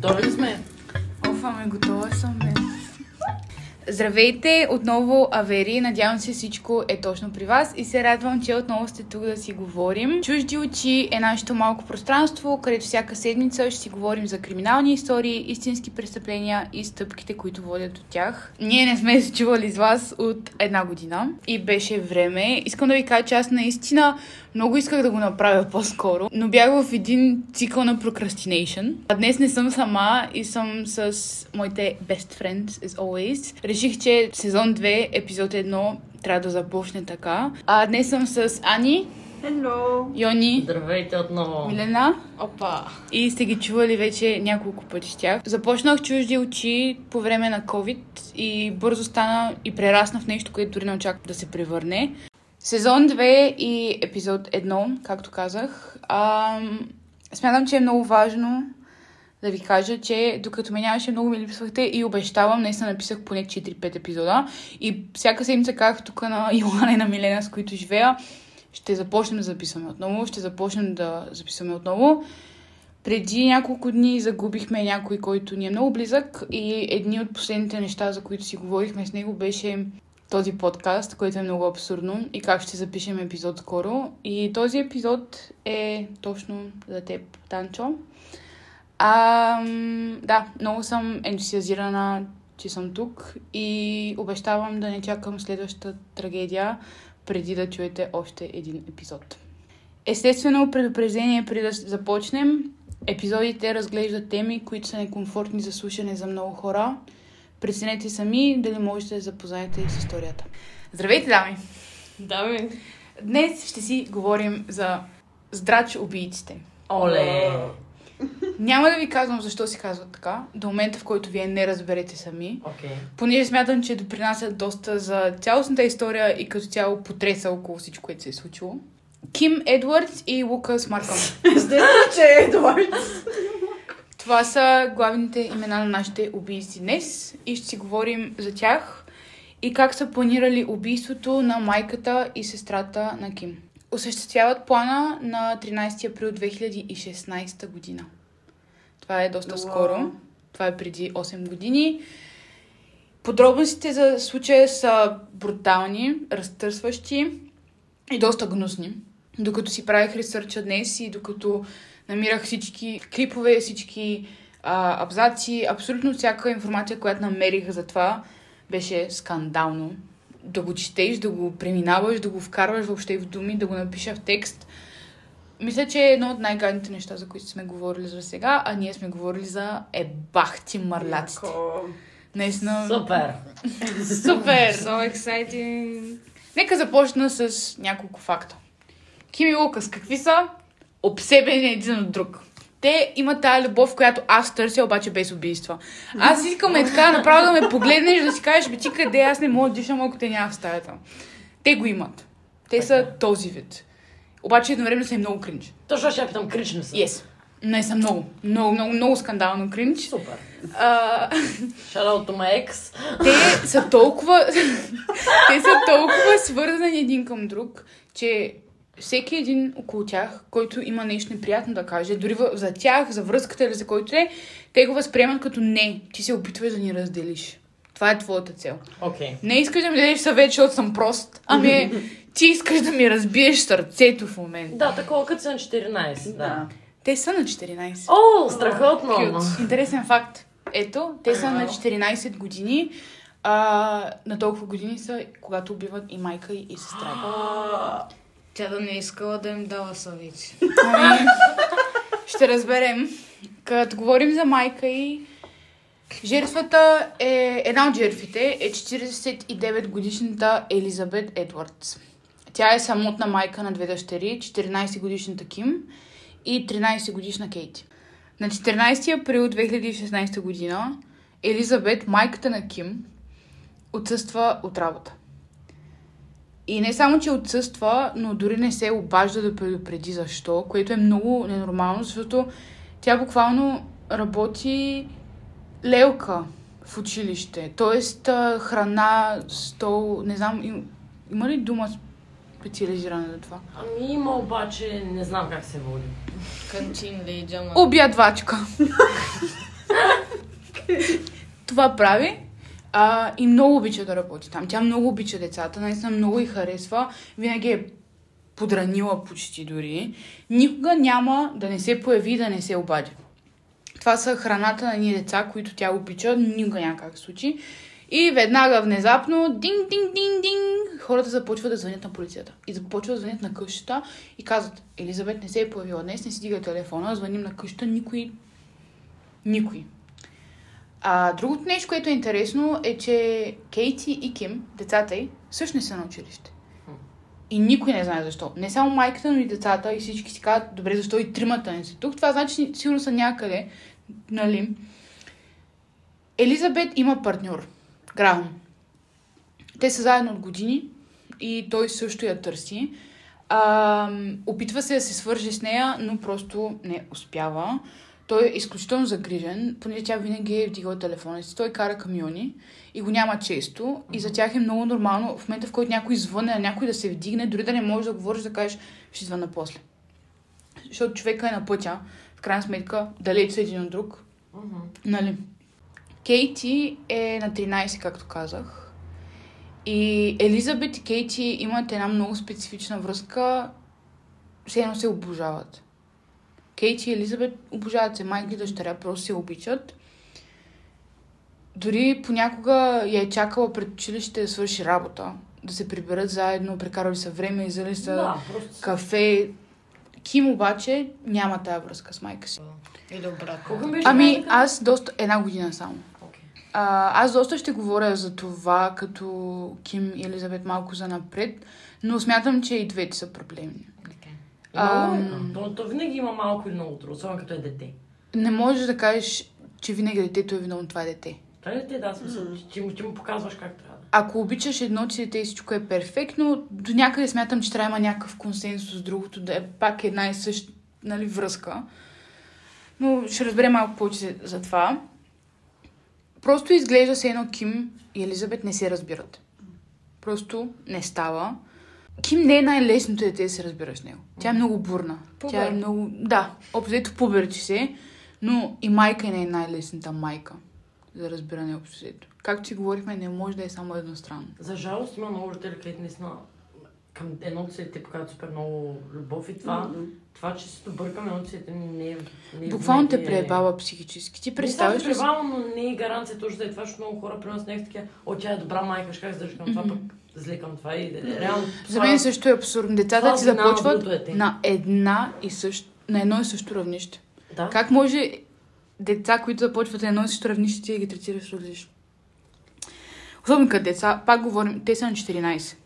Готови ли сме? Оф, ами готова съм, бе. Здравейте, отново Авери. Надявам се всичко е точно при вас и се радвам, че отново сте тук да си говорим. Чужди очи е нашето малко пространство, където всяка седмица ще си говорим за криминални истории, истински престъпления и стъпките, които водят до тях. Ние не сме се чували с вас от една година и беше време. Искам да ви кажа, че аз наистина много исках да го направя по-скоро, но бях в един цикъл на procrastination. А днес не съм сама и съм с моите best friends, as always. Реших, че сезон 2, епизод 1 трябва да започне така. А днес съм с Ани, Hello! Йони, Здравейте отново. Милена Опа! и сте ги чували вече няколко пъти с тях. Започнах чужди очи по време на COVID и бързо стана и прерасна в нещо, което дори не очаквах да се превърне. Сезон 2 и епизод 1, както казах. Ам, смятам, че е много важно да ви кажа, че докато ме нямаше, много ми липсвахте и обещавам, наистина написах поне 4-5 епизода. И всяка седмица казах тук на Йоана и на Милена, с които живея, ще започнем да записваме отново, ще започнем да записваме отново. Преди няколко дни загубихме някой, който ни е много близък и едни от последните неща, за които си говорихме с него, беше този подкаст, който е много абсурдно и как ще запишем епизод скоро. И този епизод е точно за теб, Танчо. А, да, много съм ентусиазирана, че съм тук и обещавам да не чакам следващата трагедия преди да чуете още един епизод. Естествено, предупреждение преди да започнем. Епизодите разглеждат теми, които са некомфортни за слушане за много хора. Преценете сами дали можете да запознаете с историята. Здравейте, дами! Да, бе. Днес ще си говорим за здрач убийците. Оле! Няма да ви казвам защо си казват така, до момента в който вие не разберете сами, Окей. понеже смятам, че допринасят доста за цялостната история и като цяло потреса около всичко, което се е случило. Ким Едвардс и Лукас Маркъм. Естествено, че е Едуард. Това са главните имена на нашите убийци днес и ще си говорим за тях и как са планирали убийството на майката и сестрата на Ким. Осъществяват плана на 13 април 2016 година. Това е доста Уау. скоро. Това е преди 8 години. Подробностите за случая са брутални, разтърсващи и доста гнусни. Докато си правих ресърча днес и докато намирах всички клипове, всички а, абзаци, абсолютно всяка информация, която намерих за това, беше скандално. Да го четеш, да го преминаваш, да го вкарваш въобще в думи, да го напиша в текст. Мисля, че е едно от най-гадните неща, за които сме говорили за сега, а ние сме говорили за ебахти мърляците. Наистина. Супер! Супер! So exciting. Нека започна с няколко факта. Ким и Лукас, какви са? Обсебени един от друг. Те имат тази любов, която аз търся, обаче без убийства. Аз искам е така, направо да ме погледнеш, да си кажеш, бе ти къде, аз не мога да дишам, ако те няма в стаята. Те го имат. Те са този вид. Обаче едновременно са и много кринж. Точно ще я питам, крични са. Yes. Не са много. Много, много, много скандално кринж. Супер. А, Shout out ex. те са толкова... те са толкова свързани един към друг, че всеки един около тях, който има нещо неприятно да каже, дори за тях, за връзката или за който е, те го възприемат като не. Ти се опитваш да ни разделиш. Това е твоята цел. Окей. Не искаш да ми дадеш съвет, защото съм прост. Ами, ти искаш да ми разбиеш сърцето в момента. Да, такова като са на 14. Да. Те са на 14. О, страхотно! Cute. Интересен факт. Ето, те са на 14 години. А, на толкова години са, когато убиват и майка и сестра. Тя да не искала да им дава съвети. Ами, ще разберем. Като говорим за майка и жертвата е, една от жертвите е 49 годишната Елизабет Едвардс. Тя е самотна майка на две дъщери, 14 годишната Ким и 13 годишна Кейти. На 14 април 2016 година Елизабет, майката на Ким, отсъства от работа. И не само, че отсъства, но дори не се обажда да предупреди защо, което е много ненормално, защото тя буквално работи лелка в училище. Тоест храна, стол, не знам, им, има ли дума специализирана за това? Ами има обаче, не знам как се води. Кантин леди, ама... Обядвачка. това прави а, и много обича да работи там. Тя много обича децата, наистина много и харесва. Винаги е подранила почти дори. Никога няма да не се появи да не се обади. Това са храната на ние деца, които тя обича, никога няма случи. И веднага, внезапно, динг, динг, динг, динг, хората започват да звънят на полицията. И започват да звънят на къщата и казват, Елизабет не се е появила днес, не си дига телефона, звъним на къщата, никой, никой. А другото нещо, което е интересно, е, че Кейти и Ким, децата й, също не са на училище. И никой не знае защо. Не само майката, но и децата. И всички си казват, добре, защо и тримата не са тук. Това значи, сигурно са някъде. Нали? Елизабет има партньор. Грахам. Те са заедно от години и той също я търси. А, опитва се да се свърже с нея, но просто не успява. Той е изключително загрижен, понеже тя винаги е вдигала телефона си. Той кара камиони и го няма често. И за тях е много нормално в момента, в който някой звъне на някой да се вдигне, дори да не можеш да говориш, да кажеш, ще звъна после. Защото човека е на пътя, в крайна сметка, далеч са един от друг. Мгм. Нали? Кейти е на 13, както казах. И Елизабет и Кейти имат една много специфична връзка. Все едно се обожават. Кейти и Елизабет обожават се. Майка и дъщеря просто се обичат. Дори понякога я е чакала пред училище да свърши работа. Да се приберат заедно, прекарали са време, изяли са Да, просто кафе. Ким обаче няма тая връзка с майка си. И добра. Колко ми беше Ами, аз доста... Една година само. А, аз доста ще говоря за това, като Ким и Елизабет малко за напред, но смятам, че и двете са проблемни. Има Ам. логика. То, винаги има малко или много трудно, особено като е дете. Не можеш да кажеш, че винаги детето е виновно, това е дете. Това е дете, да, смисъл. Ти, му- ти му показваш как трябва. да. Ако обичаш едно си дете и всичко е перфектно, до някъде смятам, че трябва да има някакъв консенсус с другото, да е пак една и съща нали, връзка. Но ще разберем малко повече за- за това. Просто изглежда се едно Ким и Елизабет не се разбират. Просто не става. Ким не е най-лесното дете да се разбира с него. Тя е много бурна. Тя е Пубер. много... Да, общо пуберчи се, но и майка не е най-лесната майка за разбиране общо. Както си говорихме, не може да е само едностранно. За жалост има много родители, където наистина към едното дете показват супер много любов и това, това че си добър към едното дете не е... Не е Буквално те е- преебава психически. Ти Представяш си? пребавам, но не е гаранция точно за това, защото много хора при нас не такива, о, тя е добра майка, ще как се държи към това, Мгм. пък зле към това и реално... За мен също е абсурдно. Децата ти започват на една и същ... на едно и също равнище. Да. Как може деца, които започват на едно и също равнище, ти ги третираш различно? Особено като деца, пак говорим, те са на 14.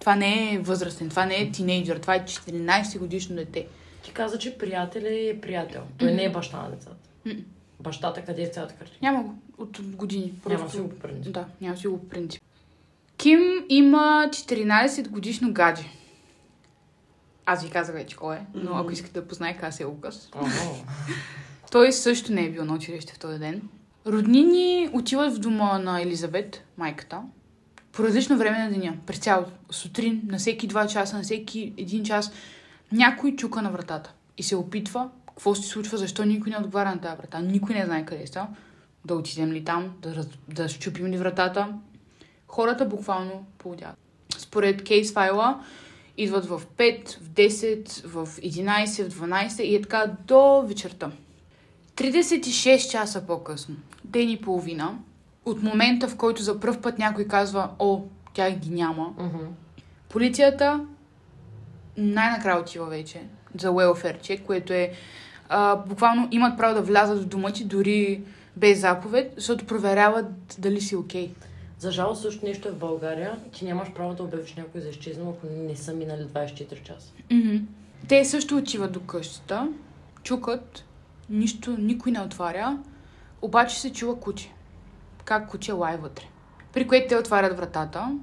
Това не е възрастен, това не е тинейджър, това е 14 годишно дете. Ти каза, че приятел е приятел. Той не е баща на децата. Мгм. Бащата къде е цялата картина? Няма го от години. Няма си го по принцип. Да, няма си го по принцип. Ким има 14 годишно гадже. Аз ви казах вече кой е, но ако искате да познаете, аз е Лукас. Той също не е бил на училище в този ден. Роднини отиват в дома на Елизабет, майката, по различно време на деня. През цялото. Сутрин, на всеки два часа, на всеки един час. Някой чука на вратата и се опитва какво се случва, защо никой не отговаря на тази врата. Никой не знае къде са. Да отидем ли там, да, да щупим ли вратата. Хората буквално полудяват. Според кейс файла идват в 5, в 10, в 11, в 12 и е така до вечерта. 36 часа по-късно, ден и половина, от момента в който за пръв път някой казва, о, тя ги няма, Мгм. полицията най-накрая отива вече за welfare check, което е а, буквално имат право да влязат в дома ти дори без заповед, защото проверяват дали си окей. За жалост също нещо е в България. Ти нямаш право да обявиш някой за изчезнал, ако не са минали 24 часа. Мгм. Те също отиват до къщата, чукат, нищо, никой не отваря, обаче се чува куче. Как куче лай вътре. При което те отварят вратата,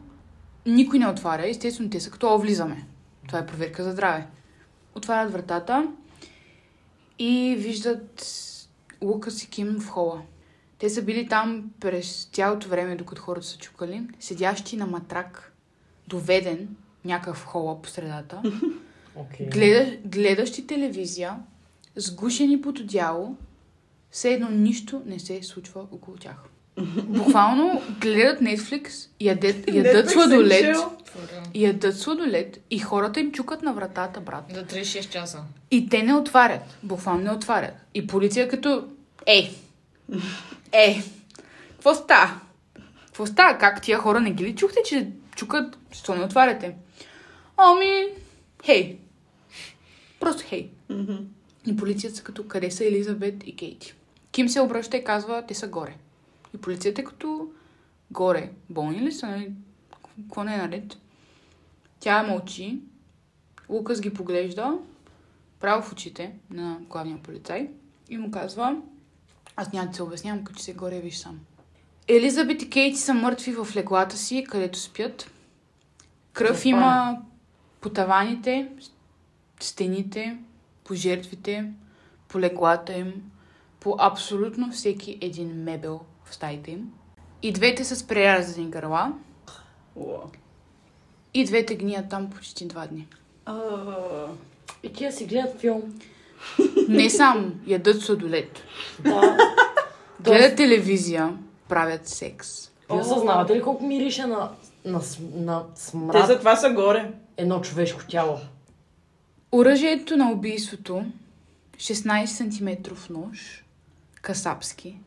никой не отваря, естествено те са като о, влизаме. Това е проверка за здраве. Отварят вратата и виждат Лукас и Ким в хола. Те са били там през цялото време, докато хората са чукали, седящи на матрак, доведен някакъв хола по средата. Окей. Гледа, гледащи телевизия, сгушени под одяло, все едно нищо не се случва около тях. Буквално гледат Netflix, ядет, ядат Netflix сладолет, ядат сладолет и хората им чукат на вратата, брат. За 36 часа. И те не отварят. Буквално не отварят. И полиция като... Ей! Е! Какво става? Какво става? Как тия хора не ги ли чухте, че чукат? Що не отваряте? Ами... Хей! Просто хей. И полицията са като къде са Елизабет и Кейти. Ким се обръща и казва, те са горе. И полицията е като горе. Болни ли са? Нали? Какво не е наред? Тя мълчи. Лукас ги поглежда право в очите на главния полицай и му казва аз няма да се обяснявам, като се горе виж сам. Елизабет и Кейти са мъртви в леглата си, където спят. Кръв Заспани. има по таваните, стените, по жертвите, по леглата им, по абсолютно всеки един мебел в стаите им. И двете са с прерязани гърла, и двете гният там почти два дни. А, И тия си гледат филм. Не само ядат сладолет, Да. гледат телевизия, правят секс. Вие осъзнавате ли колко мирише на, на, на Те смрад затова са горе. едно човешко тяло? Оръжието на убийството 16 см нож, касапски,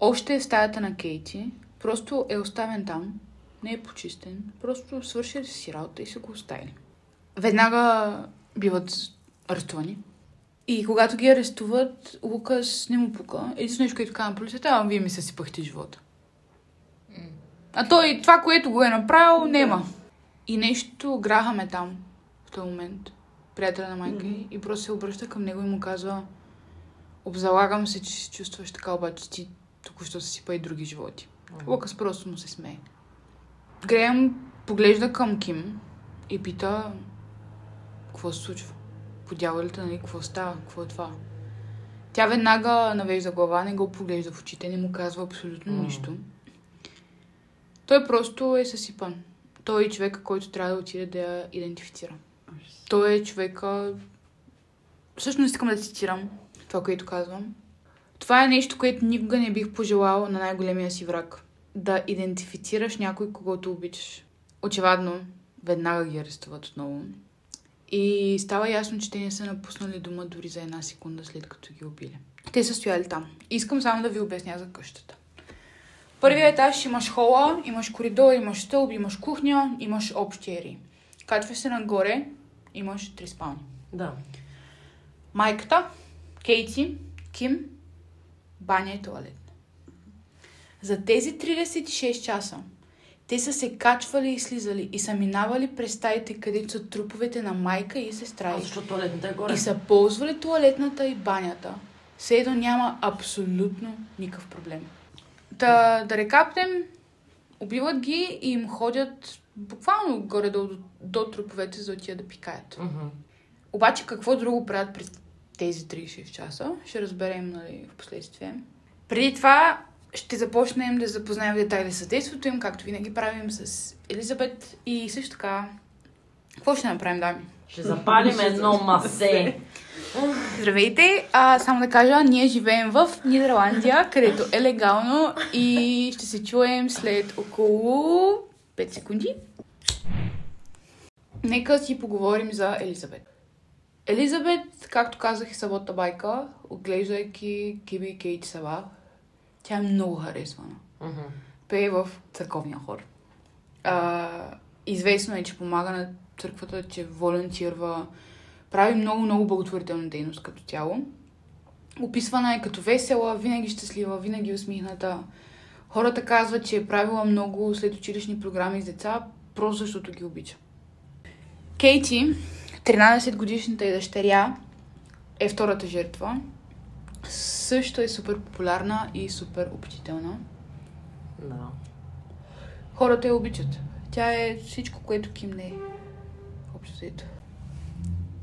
още е в стаята на Кейти, просто е оставен там, не е почистен, просто свършили си работа и са го оставили. Веднага биват арестувани. И когато ги арестуват, Лукас не му пука. Единственото нещо, което казва на полицията, а вие ми се сипахте живота. А той това, което го е направил, нема. И нещо Грахам е там в този момент, приятеля на майка й, и просто се обръща към него и му казва Обзалагам се, че се чувстваш така, обаче ти току-що се сипа и други животи. Лукас просто му се смее. Греъм поглежда към Ким и пита какво се случва. По дяволите, нали, какво става, какво е това? Тя веднага навежда глава, не го поглежда в очите, не му казва абсолютно нищо. Той просто е съсипан. Той е човека, който трябва да отиде да я идентифицира. Той е човека... Всъщност искам да цитирам това, което казвам. Това е нещо, което никога не бих пожелал на най-големия си враг. Да идентифицираш някой, когото обичаш. Очевадно, веднага ги арестуват отново. И става ясно, че те не са напуснали дома дори за една секунда след като ги убили. Те са стояли там. Искам само да ви обясня за къщата. Първият етаж имаш хола, имаш коридор, имаш стълб, имаш кухня, имаш общи ери. Качваш се нагоре, имаш три спални. Да. Майката, Кейти, Ким, баня и туалет. За тези 36 часа те са се качвали и слизали и са минавали през стаите, където са труповете на майка и сестра А защо туалетната е горе? И са ползвали туалетната и банята. Все едно няма абсолютно никакъв проблем. Да, да рекапнем, убиват ги и им ходят буквално горе до, до, до труповете, за да отидат да пикаят. Мгм. Обаче какво друго правят през тези 36 часа, ще разберем нали, в последствие. Преди това ще започнем да запознаем в детайли с действието им, както винаги правим с Елизабет и също така. Какво ще направим, дами? Ще запалим едно масе. Здравейте! А, само да кажа, ние живеем в Нидерландия, където е легално и ще се чуем след около 5 секунди. Нека си поговорим за Елизабет. Елизабет, както казах и събота байка, отглеждайки Киби и Кейт Сава, тя е много харесвана. Мгм. Пее в църковния хор. А, известно е, че помага на църквата, че волонтирва, прави много, много благотворителна дейност като цяло. Описвана е като весела, винаги щастлива, винаги усмихната. Хората казват, че е правила много след училищни програми с деца, просто защото ги обича. Кейти, 13 годишната й дъщеря, е втората жертва. Също е супер популярна и супер общителна. Да. Хората я обичат. Тя е всичко, което Ким не е. Общо взето.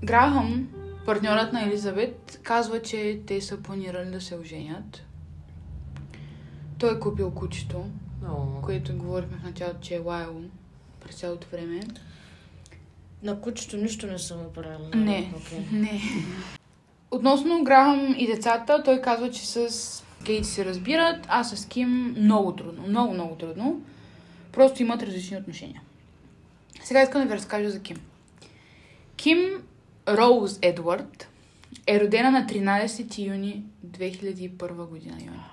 Грахам, партньорът на Елизабет, казва, че те са планирали да се оженят. Той е купил кучето, О, което говорихме в началото, че е лаяло през цялото време. На кучето нищо не съм направила. Не. Окей. Не. Относно Грахам и децата, той казва, че с Кейт се разбират, а с Ким много трудно, много, много трудно. Просто имат различни отношения. Сега искам да ви разкажа за Ким. Ким Роуз Едвард е родена на 13 юни 2001 година. Юни.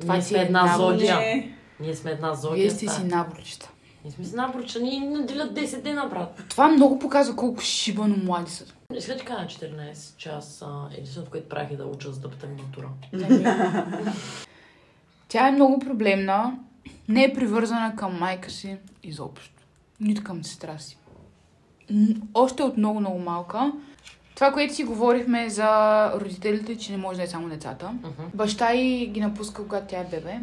Това Ние сме една зодия. Ние сме една зодия. Вие сте си наборчета. Ние сме си наборча. Ние ни наделят 10 дена, брат. Това много показва колко шибано млади са. Иска да ти кажа на 14 час единственото, което правих е да уча за да питам матура. Тя е много проблемна, не е привързана към майка си изобщо. Нито към сестра си. Още от много, много малка. Това, което си говорихме за родителите, че не може да е само децата. Мгм. Баща й ги напуска, когато тя е бебе.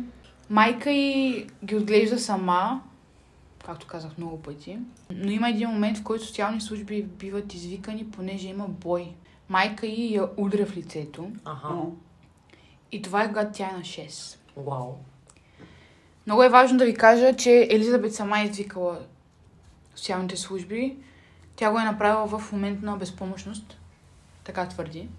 Майка й ги отглежда сама, както казах много пъти. Но има един момент, в който социални служби биват извикани, понеже има бой. Майка й я удря в лицето. Аха. И това е когато тя е на 6. Вау. Много е важно да ви кажа, че Елизабет сама е извикала социалните служби. Тя го е направила в момент на безпомощност. Така твърди.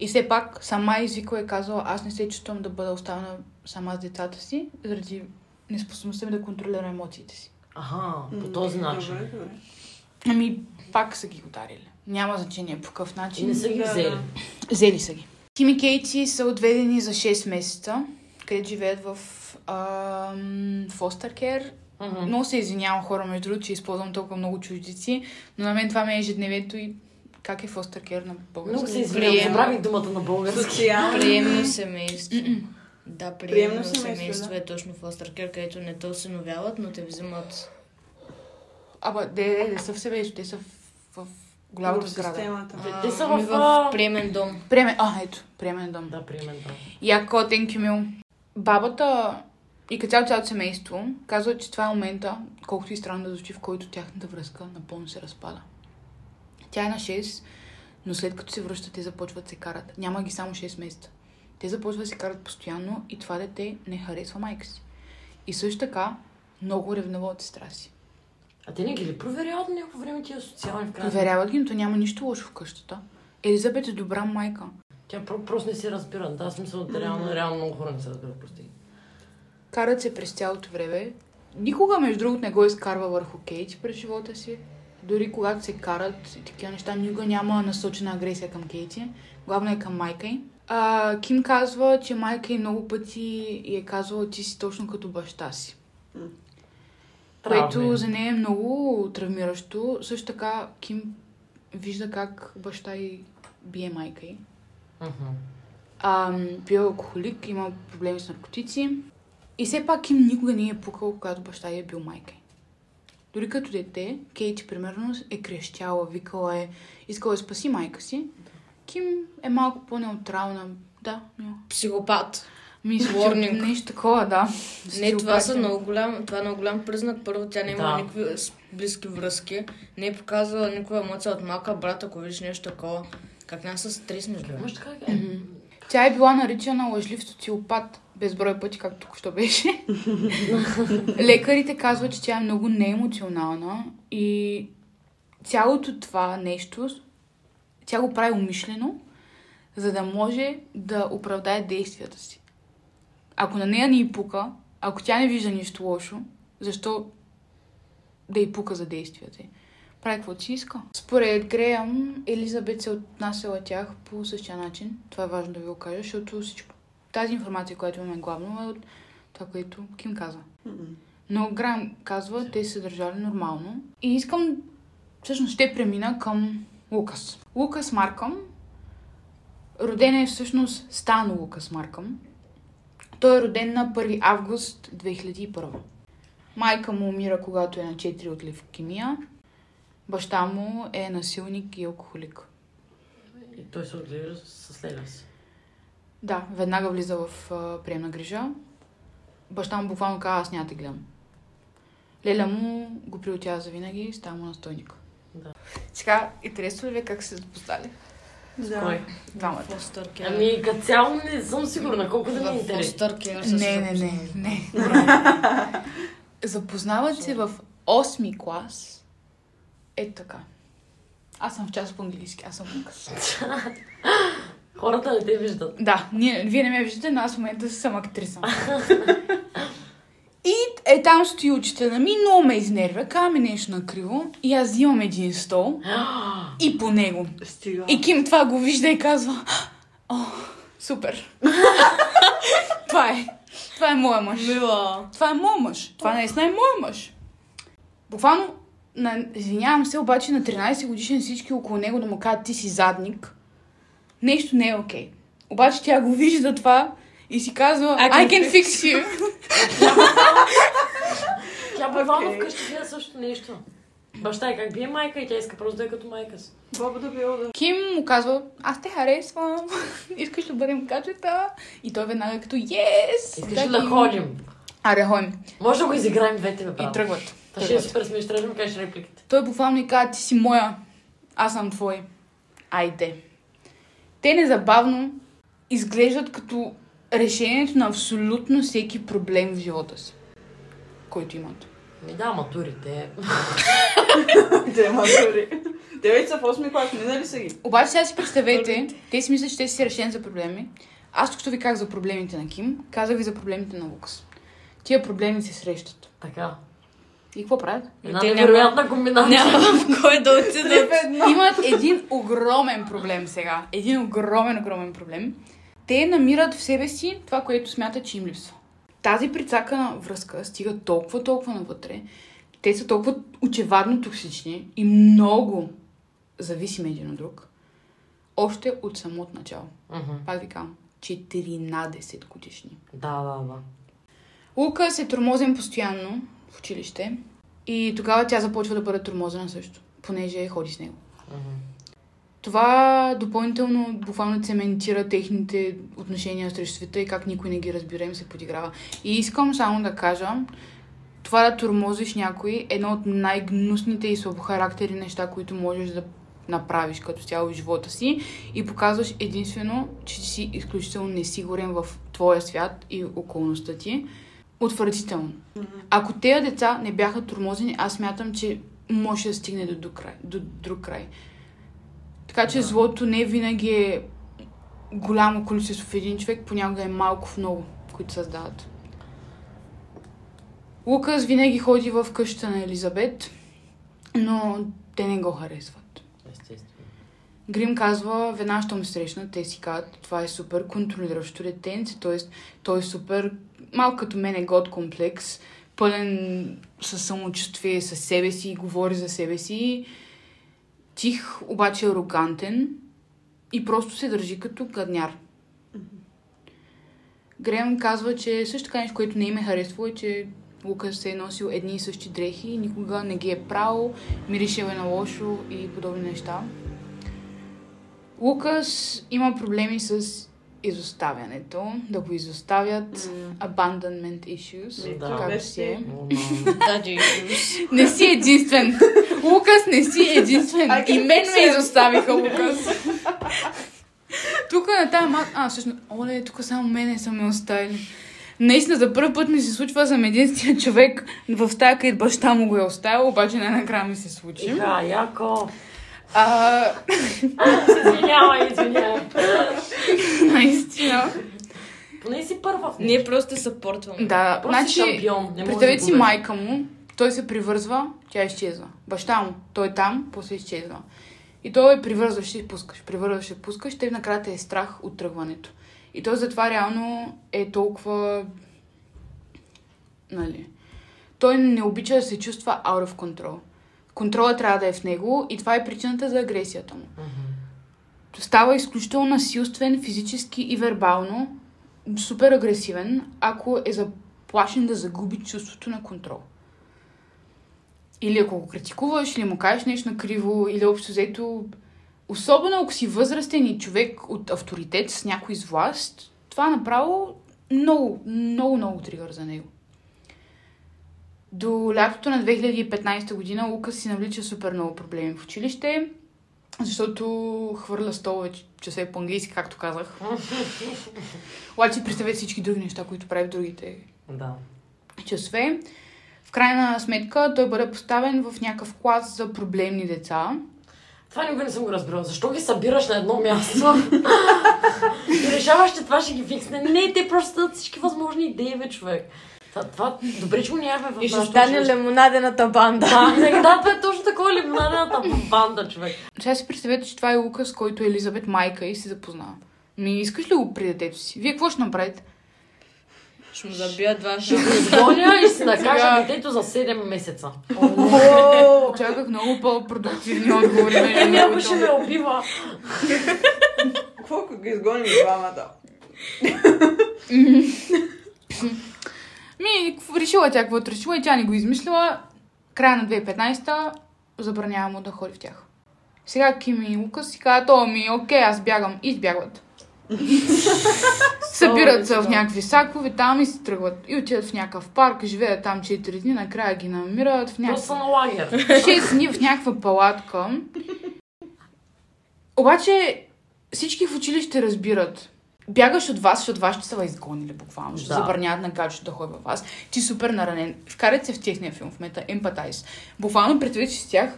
И все пак сама е извикала и е казала, аз не се чувствам да бъда оставена сама с децата си, заради неспособността ми да контролирам емоциите си. Аха, по този начин. Добре, добре. Ами, пак са ги ударили. Няма значение по какъв И начин. не са ги Да, взели. Взели са ги. Тим и Кейти са отведени за 6 месеца, където живеят в ам, фостер кер. Мгм. Много се извинявам хора, между другото, че използвам толкова много чуждици, но на мен това ми е ежедневието и как е фостер кер на български. Много се извинявам, забравих думата на български. Социално. Приемно семейство. М-м. Да, Приемно приемно семейство, семейство да. е точно фостер кер, където не те осиновяват, но те взимат. Аба, де, де, не са в семейство, те са в, в голямата В сграда. системата. а, те са ами в, в а, приемен дом. Приеме, а, ето, приемен дом. Да, приемен да. Яко, thank you, мил. Бабата и като цяло цялото семейство казва, че това е момента, колкото и странно да звучи, в който тяхната връзка напълно се разпада. Тя е на 6, но след като се връщат, те започват да се карат. Няма ги само 6 месеца. Те започват да се карат постоянно и това дете не харесва майка си. И също така много ревнува от сестра си. А те не ги ли проверяват на някакво време тия социални в крайна Проверяват ги, но то няма нищо лошо в къщата. Елизабет е добра майка. Тя про- просто не се разбира. Да, смисъл, реално, реално много хора не се разбират, прости. Карат се през цялото време. Никога, между другото, не го изкарва върху Кейт през живота си. Дори когато се карат и такива неща, никога няма насочена агресия към Кейти. Главно е към майка й. А, Ким казва, че майка й много пъти й е казвала, ти си точно като баща си. Което Правда е. за нея е много травмиращо. Също така Ким вижда как баща й бие майка й. А, бил алкохолик, има проблеми с наркотици. И все пак Ким никога не е пукал, когато баща й е бил майка. й. Дори като дете, Кейти, примерно, е крещяла, викала е, искала да спаси майка си. Ким е малко по-неутрална. Да. Психопат. Мисля, нещо такова, да. Не, това са много голям, това е много голям признак. Първо, тя не има Да. никакви близки връзки. Не е показвала никаква емоция от малка брат, ако видиш нещо такова. Как няма с стрес между Може така е. Тя е била наричана лъжлив социопат безброй пъти, както тук що беше. Лекарите казват, че тя е много неемоционална и цялото това нещо, тя го прави умишлено, за да може да оправдае действията си. Ако на нея не й пука, ако тя не вижда нищо лошо, защо да й пука за действията й? Прави каквото си иска. Според Греъм, Елизабет се отнасяла тях по същия начин. Това е важно да ви го кажа, защото всичко, тази информация, която имаме главно е от това, което Ким каза. Но Грам казва, те се държали нормално. И искам, всъщност ще премина към Лукас. Лукас Маркъм, роден е всъщност Стан Лукас Маркъм. Той е роден на 1 август 2001. Майка му умира, когато е на 4 от левкемия. Баща му е насилник и алкохолик. И той се отглежда с си. Да, веднага влиза в а, приемна грижа. Баща му буквално казва, аз няма да гледам. Леля му го приотява за винаги, става му настойник. Да. Сега, интересува ли ви как се запознали? Да. Кой? Двамата. Ами, като цяло не съм сигурна колко да ми е интересно. Не, не, не, не. Запознават се в 8 клас. Е така. Аз съм в час по английски, аз съм Лукас. Хората не те виждат. Да, ние, вие не ме виждате, но аз в момента съм актриса. И е там стои учителя ми, много ме изнервя, ми нещо накриво и аз взимам един стол и по него. Стига. И Ким това го вижда и казва, о, супер. това е. Това е моя мъж. Мила. Това е моя мъж. Това наистина е моя мъж. Буквално, на, извинявам се, обаче на 13 годишен всички около него да му кажат ти си задник. Нещо не е окей. Обаче тя го вижда това и си казва I I can, can fix you. Тя буквално Окей. вкъщи гледа също нещо. Баща е как бие майка и тя иска просто да е като майка си. Баба да било да. Ким му казва, аз те харесвам, искаш да бъдем качета. И той веднага е като, yes! Искаш ли да ходим? Аре, ходим. Може да го изиграем двете, бе, И тръгват. Та ще е супер смешно, трябва да ми кажеш репликите. Той буквално и казва, ти си моя, аз съм твой. Айде. Те незабавно изглеждат като решението на абсолютно всеки проблем в живота си, който имат. Ми да, матурите. Те матури. Те вече са в 8 клас, минали са ги. Обаче сега си представете, те си мислят, че те си решени за проблеми. Аз тук ви казах за проблемите на Ким, казах ви за проблемите на Лукас. Тия проблеми се срещат. Така. И какво правят? Една Те няма- невероятна комбинация. Няма в кой да отидат. Имат един огромен проблем сега. Един огромен, огромен проблем. Те намират в себе си това, което смятат, че им липсва. Тази прицакана връзка стига толкова, толкова навътре. Те са толкова очевадно токсични и много зависими един от друг. Още от самото начало. Мгм. Пак ви казвам, 14 годишни. Да, да, да. Лукас е тормозен постоянно в училище и тогава тя започва да бъде тормозена също, понеже ходи с него. Мгм. Това допълнително буквално цементира техните отношения срещу света и как никой не ги разбира им се подиграва. И искам само да кажа, това да тормозиш някой е едно от най-гнусните и слабохарактери неща, които можеш да направиш като цяло в живота си и показваш единствено, че си изключително несигурен в твоя свят и околността ти. Отвратително. Ако тези деца не бяха тормозени, аз смятам, че може да стигне до, до, край, до друг край. Така че Да. злото не винаги е голямо количество в един човек, понякога е малко в много, които създават. Лукас винаги ходи в къщата на Елизабет, но те не го харесват. Естествено. Грим казва, веднага, щом се срещнат, те си казват, това е супер контролиращо детенце, т.е. той е супер, малко като мен е год комплекс, пълен със самочувствие със себе си, говори за себе си, тих, обаче арогантен и просто се държи като гадняр. Грем казва, че също така нещо, което не им е харесвало е, че Лукас се е носил едни и същи дрехи, никога не ги е правил, миришел е на лошо и подобни неща. Лукас има проблеми с изоставянето, да го изоставят, abandonment issues, Да. както си е. Да. Не си единствен. Лукас не си единствен. И мен ме изоставиха, Лукас. тук на тази мат... А, всъщност, оле, тук само мене са ме оставили. Наистина, за първ път ми се случва, съм единствения човек в стая, където баща му го е оставил, обаче най-накрая ми се случи. Иха, яко. А, Извинявай, извинявай. наистина. Поне си първа Ние просто съпортваме. Да, Просто значи, шампион. Не може представете да си майка му, той се привързва, тя изчезва. Баща му, той е там, после изчезва. И той е привързваш и пускаш, привързваш и пускаш, те накрая те е страх от тръгването. И той затова реално е толкова... Нали? Той не обича да се чувства out of control. Контрола трябва да е в него и това е причината за агресията му. Мгм. Става изключително насилствен физически и вербално, супер агресивен, ако е заплашен да загуби чувството на контрол. Или ако го критикуваш, или му кажеш нещо накриво, или общо взето, особено ако си възрастен и човек от авторитет с някой с власт, това направо много, много, много тригър за него. До лятото на 2015 година Лукас си навлича супер много проблеми в училище, защото хвърля столове часове по-английски, както казах. Обаче представете всички други неща, които прави в другите Да. часове. В крайна сметка той бъде поставен в някакъв клас за проблемни деца. Това никога не съм го разбирала. Защо ги събираш на едно място? и решаваш, че това ще ги фиксне. Не, те просто всички възможни идеи, бе, човек. Това, това добре, че го нямаме в И ще стане лимонадената банда. Да, това е точно такова лимонадената банда, човек. Сега си представете, че това е Лукас, който е Елизабет майка и се запознава. Ми, искаш ли го при детето си? Вие какво ще направите? Ще му забия два Ще го изгоня и си накажа детето за 7 месеца. Чаках много по-продуктивни отговори. Еми, ако ще ме убива. Какво ако ги изгоним двамата? Ми, какво- решила тя каквото решила и тя ни го измислила. Края на 2015-та забранява му да ходи в тях. Сега Ким и Лукас си казват, о ми, окей, аз бягам. И избягват. Събират се в някакви сакове там и се тръгват. И отиват в някакъв парк, живеят там 4 дни, накрая ги намират в са на лагер. 6 дни в някаква палатка. Обаче всички в училище разбират. Бягаш от вас, защото вас ще са ви изгонили буквално. Ще Да. забраняват на гаджето да ходи във вас. Ти супер наранен. Вкарат се в техния филм в мета Empathize. Буквално представете си с тях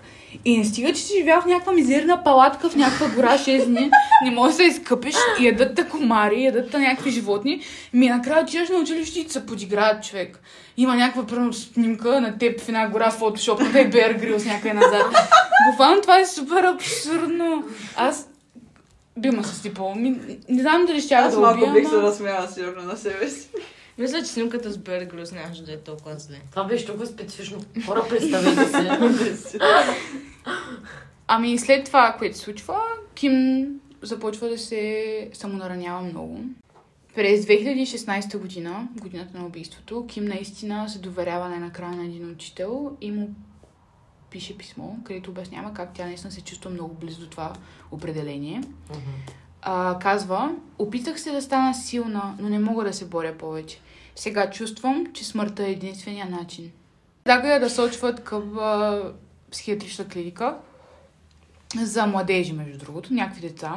и не стига, че си живял в някаква мизерна палатка в някаква гора 6 дни. Не можеш да изкъпиш и ядат те комари, ядат те някакви животни. Ми накрая отиваш на училище и се подиграят човек. Има някаква примерно снимка на теб в една гора в фотошоп, на е Бер Грилс някъде назад. Буквално това е супер абсурдно. Аз би ме съсипала. Ми, не знам дали ще Аз да малко убия, бих се ама- разсмяла сигурно на себе си. Мисля, че снимката с Бер Грюс нямаше да е толкова зле. Това беше толкова специфично. Хора, представете се. Ами след това, което се случва, Ким започва да се самонаранява много. През 2016 година, годината на убийството, Ким наистина се доверява най-накрая на един учител и му пише писмо, където обяснява как тя наистина се чувства много близо до това определение. А, казва, опитах се да стана силна, но не мога да се боря повече. Сега чувствам, че смъртта е единствения начин. Предлагат я да сочват към а, психиатрична клиника за младежи, между другото, някакви деца,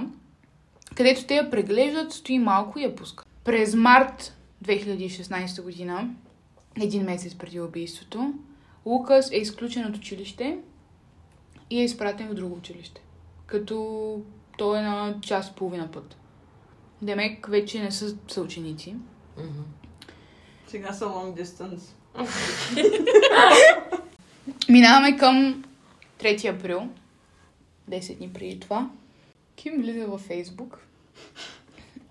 където те я преглеждат, стои малко и я пускат. През март 2016 година, един месец преди убийството, Лукас е изключен от училище и е изпратен в друго училище. Като той е на час и половина път. Демек вече не са съученици. Сега са long distance. Минаваме към 3 април, 10 дни преди това. Ким влиза във Фейсбук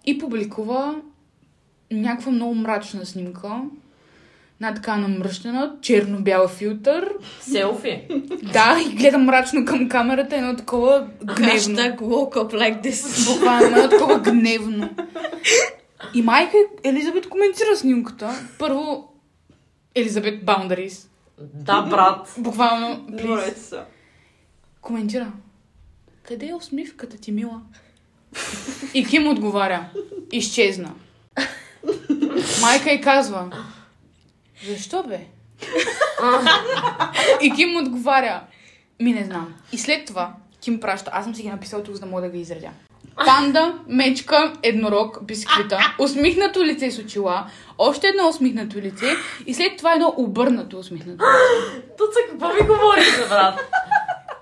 и публикува някаква много мрачна снимка. Една така намръщена, черно-бял филтър. Селфи. Да, и гледа мрачно към камерата, едно такова гневно. Hashtag woke up like this. Буквално едно такова гневно. И майка Елизабет коментира снимката. Първо, Елизабет Boundaries. Да, брат. Буквално. Борете се. коментира. Къде е усмивката ти, мила? И Ким отговаря. Изчезна. Майка й казва. Защо бе? И Ким отговаря. Ми не знам. И след това Ким праща. Аз съм си ги написал тук, за да мога да ги изредя. Панда, мечка, еднорог, бисквита, усмихнато лице с очила, още едно усмихнато лице и след това едно обърнато усмихнато лице. Туца, какво ми говорите, брат?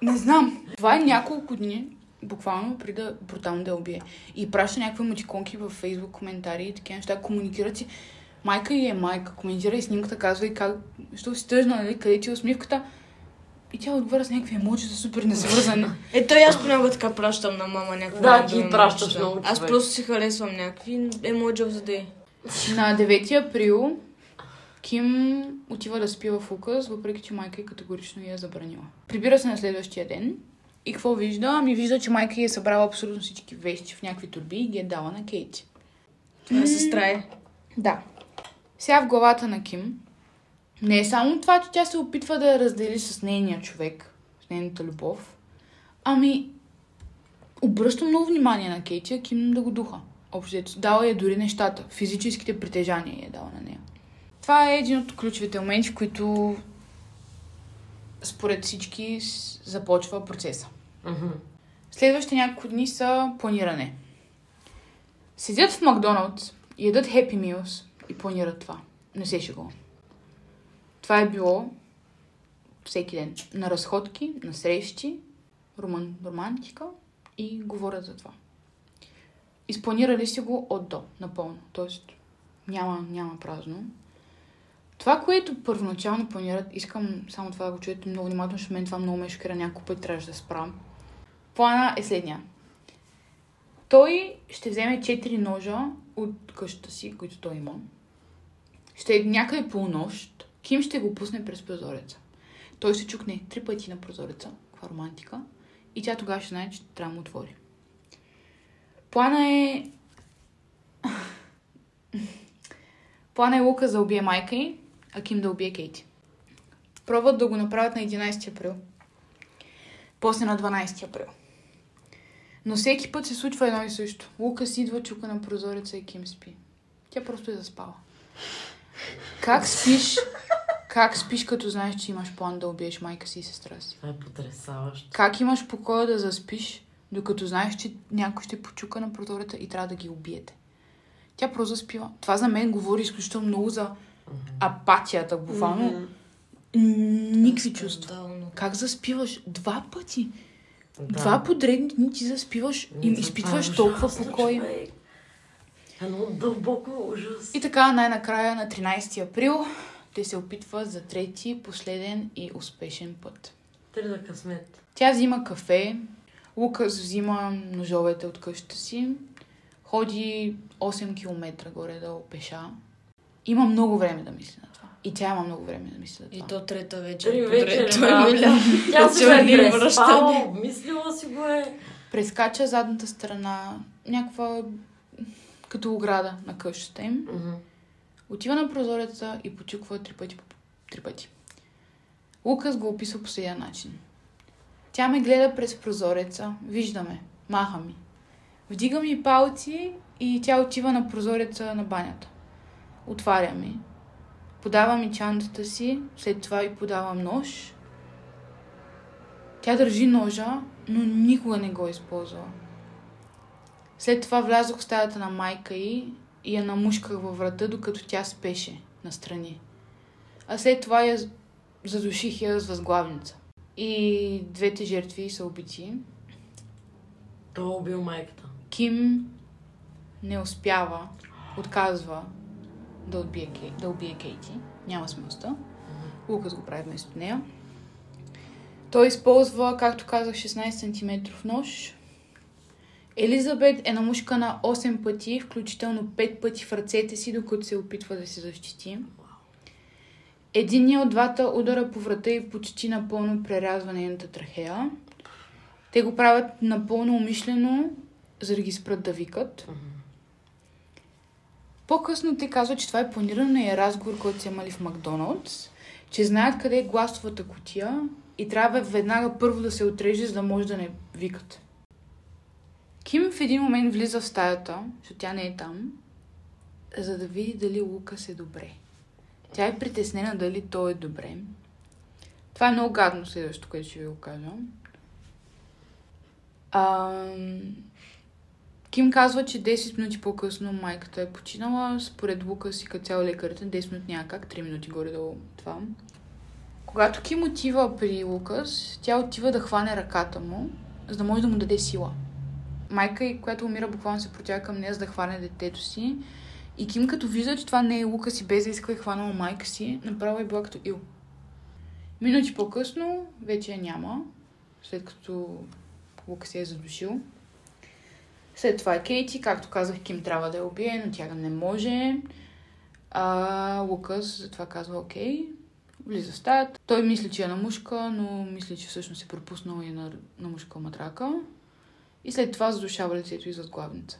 Не знам. Това е няколко дни, буквално, преди да брутално да убие. И праща някакви мутиконки във фейсбук коментари и такива неща, комуникират си. Майка и е майка, коментира и снимката, казва и как, що си тъжна, нали, къде ти е усмивката. И тя отговаря с някакви емоджи, са супер несвързани. Ето и аз понякога така пращам на мама някакви. Да, ти пращаш много, Аз просто си харесвам някакви емоджи the day. На 9 април Ким отива да спи в Лукас, въпреки че майка й категорично я е забранила. Прибира се на следващия ден и какво вижда? Ами вижда, че майка й е събрала абсолютно всички вещи в някакви турби и ги е дала на Кейти. Това е сестра е. Да. Сега в главата на Ким не е само това, че тя се опитва да я раздели с нейния човек, с нейната любов, ами обръща много внимание на Кейти, а Ким да го духа. Общо дала е дори нещата, физическите притежания е дала на нея. Това е един от ключовите моменти, в които според всички започва процеса. Следващите няколко дни са планиране. Седят в Макдоналдс, ядат Happy Meals и планират това. Не се шегувам. Това е било всеки ден. На разходки, на срещи, роман, романтика и говорят за това. Изпланирали си го от до, напълно. Тоест, няма, няма празно. Това, което първоначално планират, искам само това да го чуете много внимателно, защото мен това много ме шокира, няколко пъти трябваше да спрам. Плана е следния. Той ще вземе 4 ножа от къщата си, които той има. Ще е някъде по. Ким ще го пусне през прозореца. Той ще чукне три пъти на прозореца. Каква романтика. И тя тогава ще знае, че трябва да му отвори. Плана е... Плана е Лука да убие майка й, а Ким да убие Кейти. Пробват да го направят на 11 април. После на 12 април. Но всеки път се случва едно и също. Лукас идва, чука на прозореца и Ким спи. Тя просто е заспала. Как спиш? Как спиш, като знаеш, че имаш план да убиеш майка си и сестра си? Това е потрясаващо. Как имаш покоя да заспиш, докато знаеш, че някой ще почука на прозореца и трябва да ги убиете? Тя просто заспива. Това за мен говори изключително много за апатията, буквално. Никакви чувства. Скандално. Как заспиваш? Два пъти. Да. Два поредни дни ти заспиваш и изпитваш е толкова покой. Едно дълбоко ужас. И така, най-накрая на 13 април те се опитват за трети, последен и успешен път. Три да късмет. Тя взима кафе, Лукас взима ножовете от къщата си, ходи 8 км горе-долу пеша. Има много време да мисли на това. И тя има много време да мисли на И това. то трета вечер. Три. Той да. Тя Цели е преспала, обмислила си го е. Прескача задната страна, някаква като ограда на къщата им. Мгм. Отива на прозореца и почуква три пъти. Три пъти. Лукас го описва по следния начин. Тя ме гледа през прозореца, виждаме, маха ми. Вдига ми палци и тя отива на прозореца на банята. Отваря ми. Подава ми чантата си, след това и подавам нож. Тя държи ножа, но никога не го е използвала. След това влязох в стаята на майка й и я намушках във врата, докато тя спеше настрани. А след това я задуших я с възглавница. И двете жертви са убити. Той е убил майката. Ким не успява, отказва да убие, Кей, да убие Кейти. Няма смисъл. Лукас го прави вместо нея. Той използва, както казах, 16 см нож. Елизабет е намушкана 8 пъти, включително 5 пъти в ръцете си, докато се опитва да се защити. Единият от двата удара по врата и почти напълно прерязва нейната трахея. Те го правят напълно умишлено, за да ги спрат да викат. По-късно те казват, че това е планиран разговор, който са имали в Макдоналдс, че знаят къде е гласовата котия и трябва веднага първо да се отреже, за да може да не викат. Ким в един момент влиза в стаята, защото тя не е там, за да види дали Лукас е добре. Тя е притеснена дали той е добре. Това е много гадно следващото, което ще ви го кажа. Ам, Ким казва, че 10 минути по-късно майката е починала. Според Лукас и като цяло лекарите, 10 минути няма как, 3 минути горе-долу това. Когато Ким отива при Лукас, тя отива да хване ръката му, за да може да му даде сила. Майка, и която умира, буквално се протяга към нея, за да хване детето си. И Ким, като вижда, че това не е Лукас и без да иска е хванала майка си, направо е била като ил. Минути по-късно вече я няма, след като Лукас се е задушил. След това е Кейти, както казах, Ким трябва да я убие, но тя не може. А Лукас затова казва окей, влиза в стаята. Той мисли, че е на мушка, но мисли, че всъщност е пропуснал и е на, на мушка матрака. И след това задушава лицето и зад главница.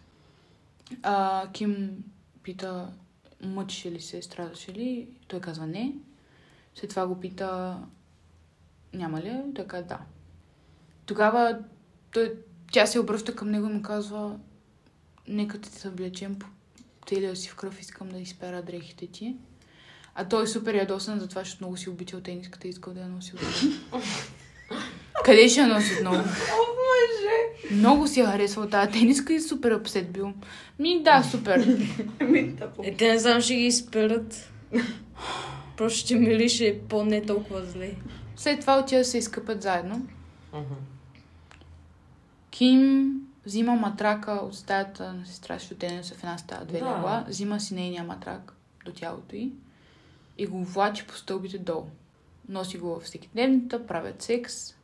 А, Ким пита, мъчеше ли се, страдаше ли? Той казва не. След това го пита, няма ли? Той казва да. Тогава той, тя се обръща към него и му казва, нека те съблечем по целия си в кръв, искам да изпера дрехите ти. А той е супер ядосан за това, защото много си обичал тениската и искал да я носи отново. Къде ще я носи отново? Много си я харесвал тази тениска и супер апсет бил. Ми да, супер. Е, те не знам, ще ги изперат. Просто ще мирише по-не толкова зле. След това отива да се изкъпят заедно. Ким взима матрака от стаята на сестра си, са в една стая, две Да. легла, взима си нейния матрак до тялото й и го влачи по стълбите долу. Носи го във всеки дневната, правят секс,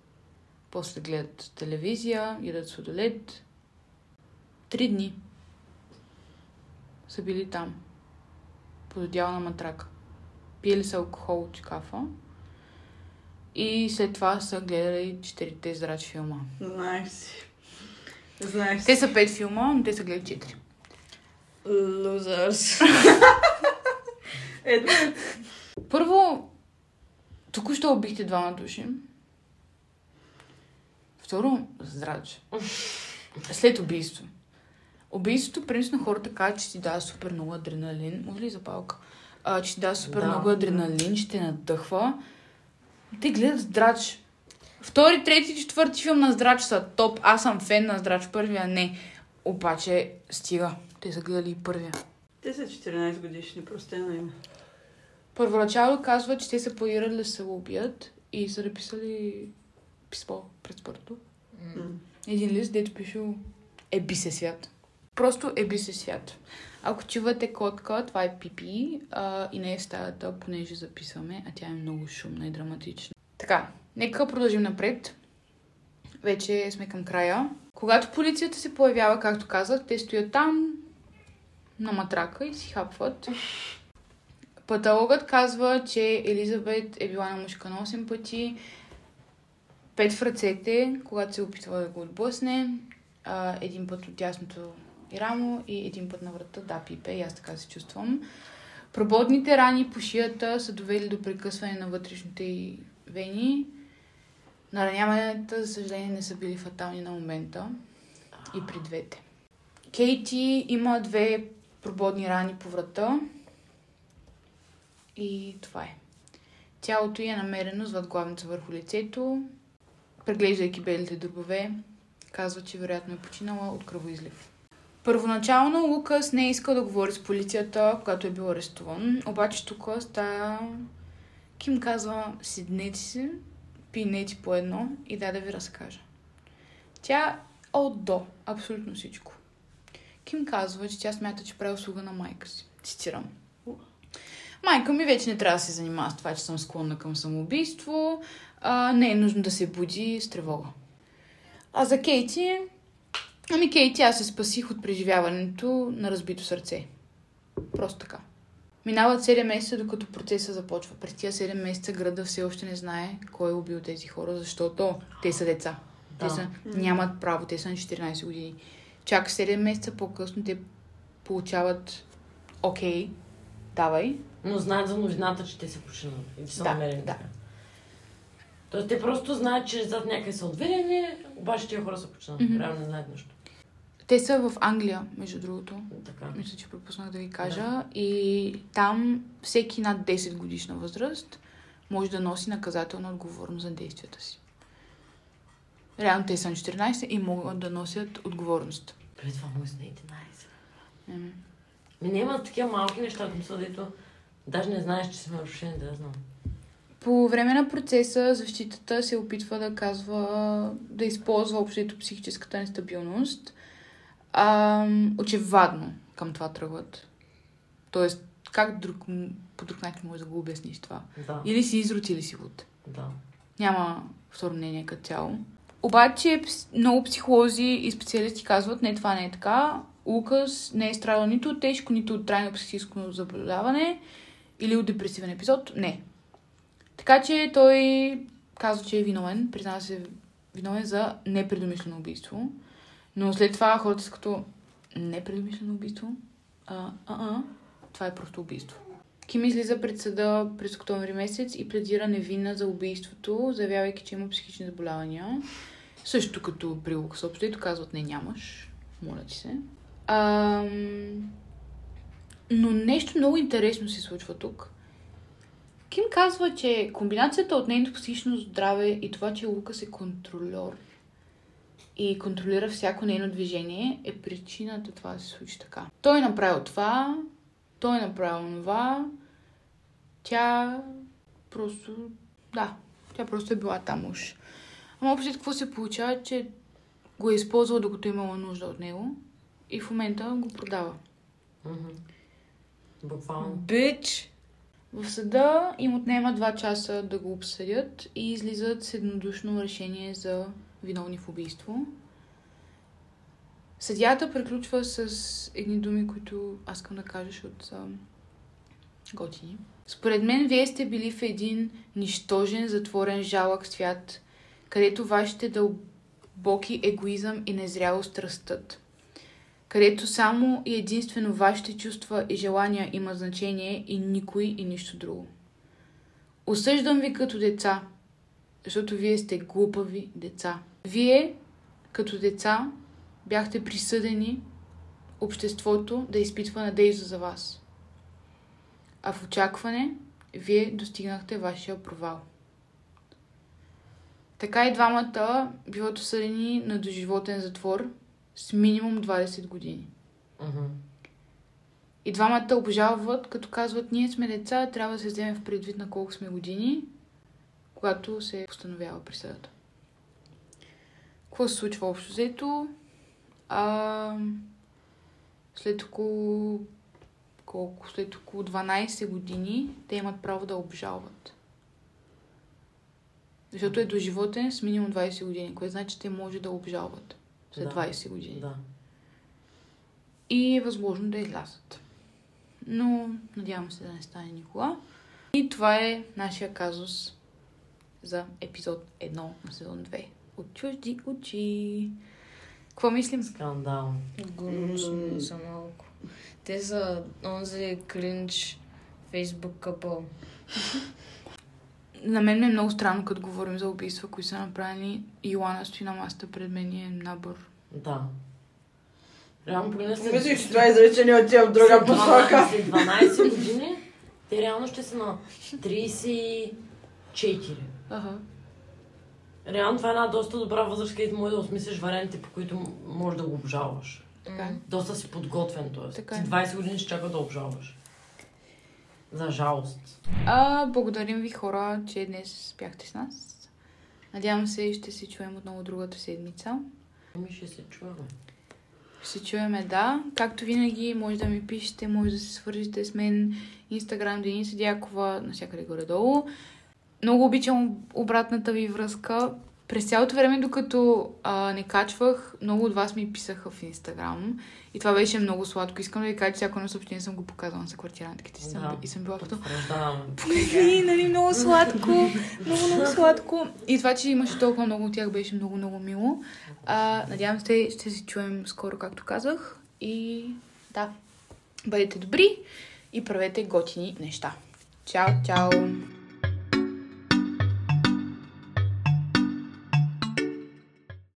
после гледат телевизия, ядат сладолед. Три дни са били там, под одеяло на матрака. Пиели са алкохол от шкафа и след това са гледали четирите зрач филма. Знаех си. Знаех си. Те са пет филма, но те са гледали четири. Лузърс. Първо, току-що убихте двама души. Второ, здрач. След убийство. Убийството, принципно хората казват, че ти дава супер много адреналин. Може ли запалка? А, че ти дава супер Да. много адреналин, че те надъхва. Те гледат здрач. Втори, трети, четвърти филм на здрач са топ. Аз съм фен на здрач, първия не. Обаче, стига. Те са гледали и първия. те са 14 годишни, простено им. Първоначално казва, че те са планирали да се убият и са написали писмо пред смъртно. М. Един лист, дето пише Еби се свят. Просто еби се свят. Ако чувате котка, това е пипи а, и не е стаята, понеже записваме, а тя е много шумна и драматична. Така, нека продължим напред. Вече сме към края. Когато полицията се появява, както казах, те стоят там на матрака и си хапват. Патологът казва, че Елизабет е била на мушка на 8 пъти, пет в ръцете, когато се опитва да го отблъсне, а, един път от дясното и рамо и един път на врата. Да, пипе, и аз така се чувствам. Прободните рани по шията са довели до прекъсване на вътрешните вени. Нараняванията, за съжаление, не са били фатални на момента и при двете. Кейти има две прободни рани по врата и това е. Тялото й е намерено с възглавница върху лицето. Преглеждайки белите дробове, казва, че вероятно е починала от кръвоизлив. Първоначално Лукас не е искал да говори с полицията, когато е бил арестуван, обаче тук стая... Ким казва, седнете си, пинете по едно и дай да ви разкажа. Тя от до абсолютно всичко. Ким казва, че тя смята, че прави услуга на майка си. Цитирам. Майка ми вече не трябва да се занимава с това, че съм склонна към самоубийство. А, не е нужно да се буди с тревога. А за Кейти... Ами Кейти, аз се спасих от преживяването на разбито сърце. Просто така. Минават 7 месеца, докато процесът започва. През тия 7 месеца града все още не знае кой е убил тези хора, защото те са деца. Те Да. са, нямат право, те са на 14 години. Чак 7 месеца по-късно те получават окей, давай, Но знаят за новината, че те са починали. Или са Да, намерени. да. Тоест те просто знаят, че зад някъде са отведени, обаче тия хора са починали. Мгм. Реално не знаят нищо. Те са в Англия, между другото. Така. Мисля, че пропуснах да ви кажа. И там всеки над 10 годишна възраст може да носи наказателна отговорност за действията си. Реално те са на 14 и могат да носят отговорност. Преди това му е на 11. М. Ми няма такива малки неща, дето даже не знаеш, че сме нарушени, да знам. По време на процеса защитата се опитва да казва, да използва общото психическата нестабилност. А, очевадно към това тръгват. Тоест, как друг, по друг начин може да го обясниш това? Да, Или си изрод, или си луд. да. Няма второ мнение като цяло. Обаче много психолози и специалисти казват, не, това не е така. Лукас не е страдал нито от тежко, нито от трайно психическо заболяване или от депресивен епизод. Не. Така че той казва, че е виновен, признава се виновен за непредумишлено убийство. Но след това хората са като непредумишлено убийство. А, а, а, това е просто убийство. Ким излиза пред съда през октомври месец и пледира невинна за убийството, заявявайки, че има психични заболявания. Също като при Лукас общо, казват не нямаш. Моля ти се. Ам... Но нещо много интересно се случва тук. Ким казва, че комбинацията от нейното психично здраве и това, че Лукас е контролер и контролира всяко нейно движение, е причината това да се случи така. Той е направил това, той е направил това, тя просто, да, тя просто е била там уж. Ама общо какво се получава, че го е използвала докато е имала нужда от него и в момента го продава. Мгм. Буквално. Бич! В съда им отнема 2 часа да го обсъдят и излизат с еднодушно решение за виновни в убийство. Съдията приключва с едни думи, които аз искам да кажа, защото са готини. Според мен, вие сте били в един нищожен, затворен, жалък свят, където вашите дълбоки егоизъм и незрялост растат. Където само и единствено вашите чувства и желания имат значение и никой и нищо друго. Осъждам ви като деца, защото вие сте глупави деца. Вие, като деца, бяхте присъдени обществото да изпитва надежда за вас. А в очакване, вие достигнахте вашия провал. Така и двамата биват осъдени на доживотен затвор с минимум 20 години. Мгм. И двамата обжалват, като казват, ние сме деца, трябва да се вземе в предвид на колко сме години, когато се постановява присъдата. Какво се случва общо взето? А, след около колко? След около 12 години те имат право да обжалват. Защото е доживотен с минимум 20 години, което значи, че те може да обжалват след Да. 20 години Да. и е възможно да излязат. Но надявам се да не стане никога. И това е нашия казус за епизод 1 на сезон 2. От чужди очи. Какво мислим? Скандал. Гнусно са малко. Те са онзи кринч фейсбук къпъл. На мен ми е много странно, като говорим за убийства, които са направени. Йоана стои на масата пред мен и е набор. Да. Реално поне след... Мислих, че това изречение отива в друга след 12 посока. След 12 години, те реално ще са на 34. Ага. Реално това е една доста добра възраст, където може да осмислиш варианти, по които можеш да го обжалваш. Така е. Доста си подготвен, т.е. Така Ти е. 20 години ще чака да обжалваш. За жалост. А, благодарим ви хора, че днес бяхте с нас. Надявам се, ще се чуем отново другата седмица. Ами ще се чуваме. Ще се чуеме, да. Както винаги, може да ми пишете, може да се свържете с мен. Инстаграм Дениса Дякова, навсякъде горе-долу. Много обичам обратната ви връзка. През цялото време, докато а, не качвах, много от вас ми писаха в Инстаграм. И това беше много сладко. Искам да ви кажа, че всяко едно съобщение съм го показала на съквартирантките. Да. Съм, и съм била като... Погледни, нали, много сладко. Много, много сладко. И това, че имаше толкова много от тях, беше много, много мило. А, надявам се, ще се чуем скоро, както казах. И да, бъдете добри и правете готини неща. Чао, чао!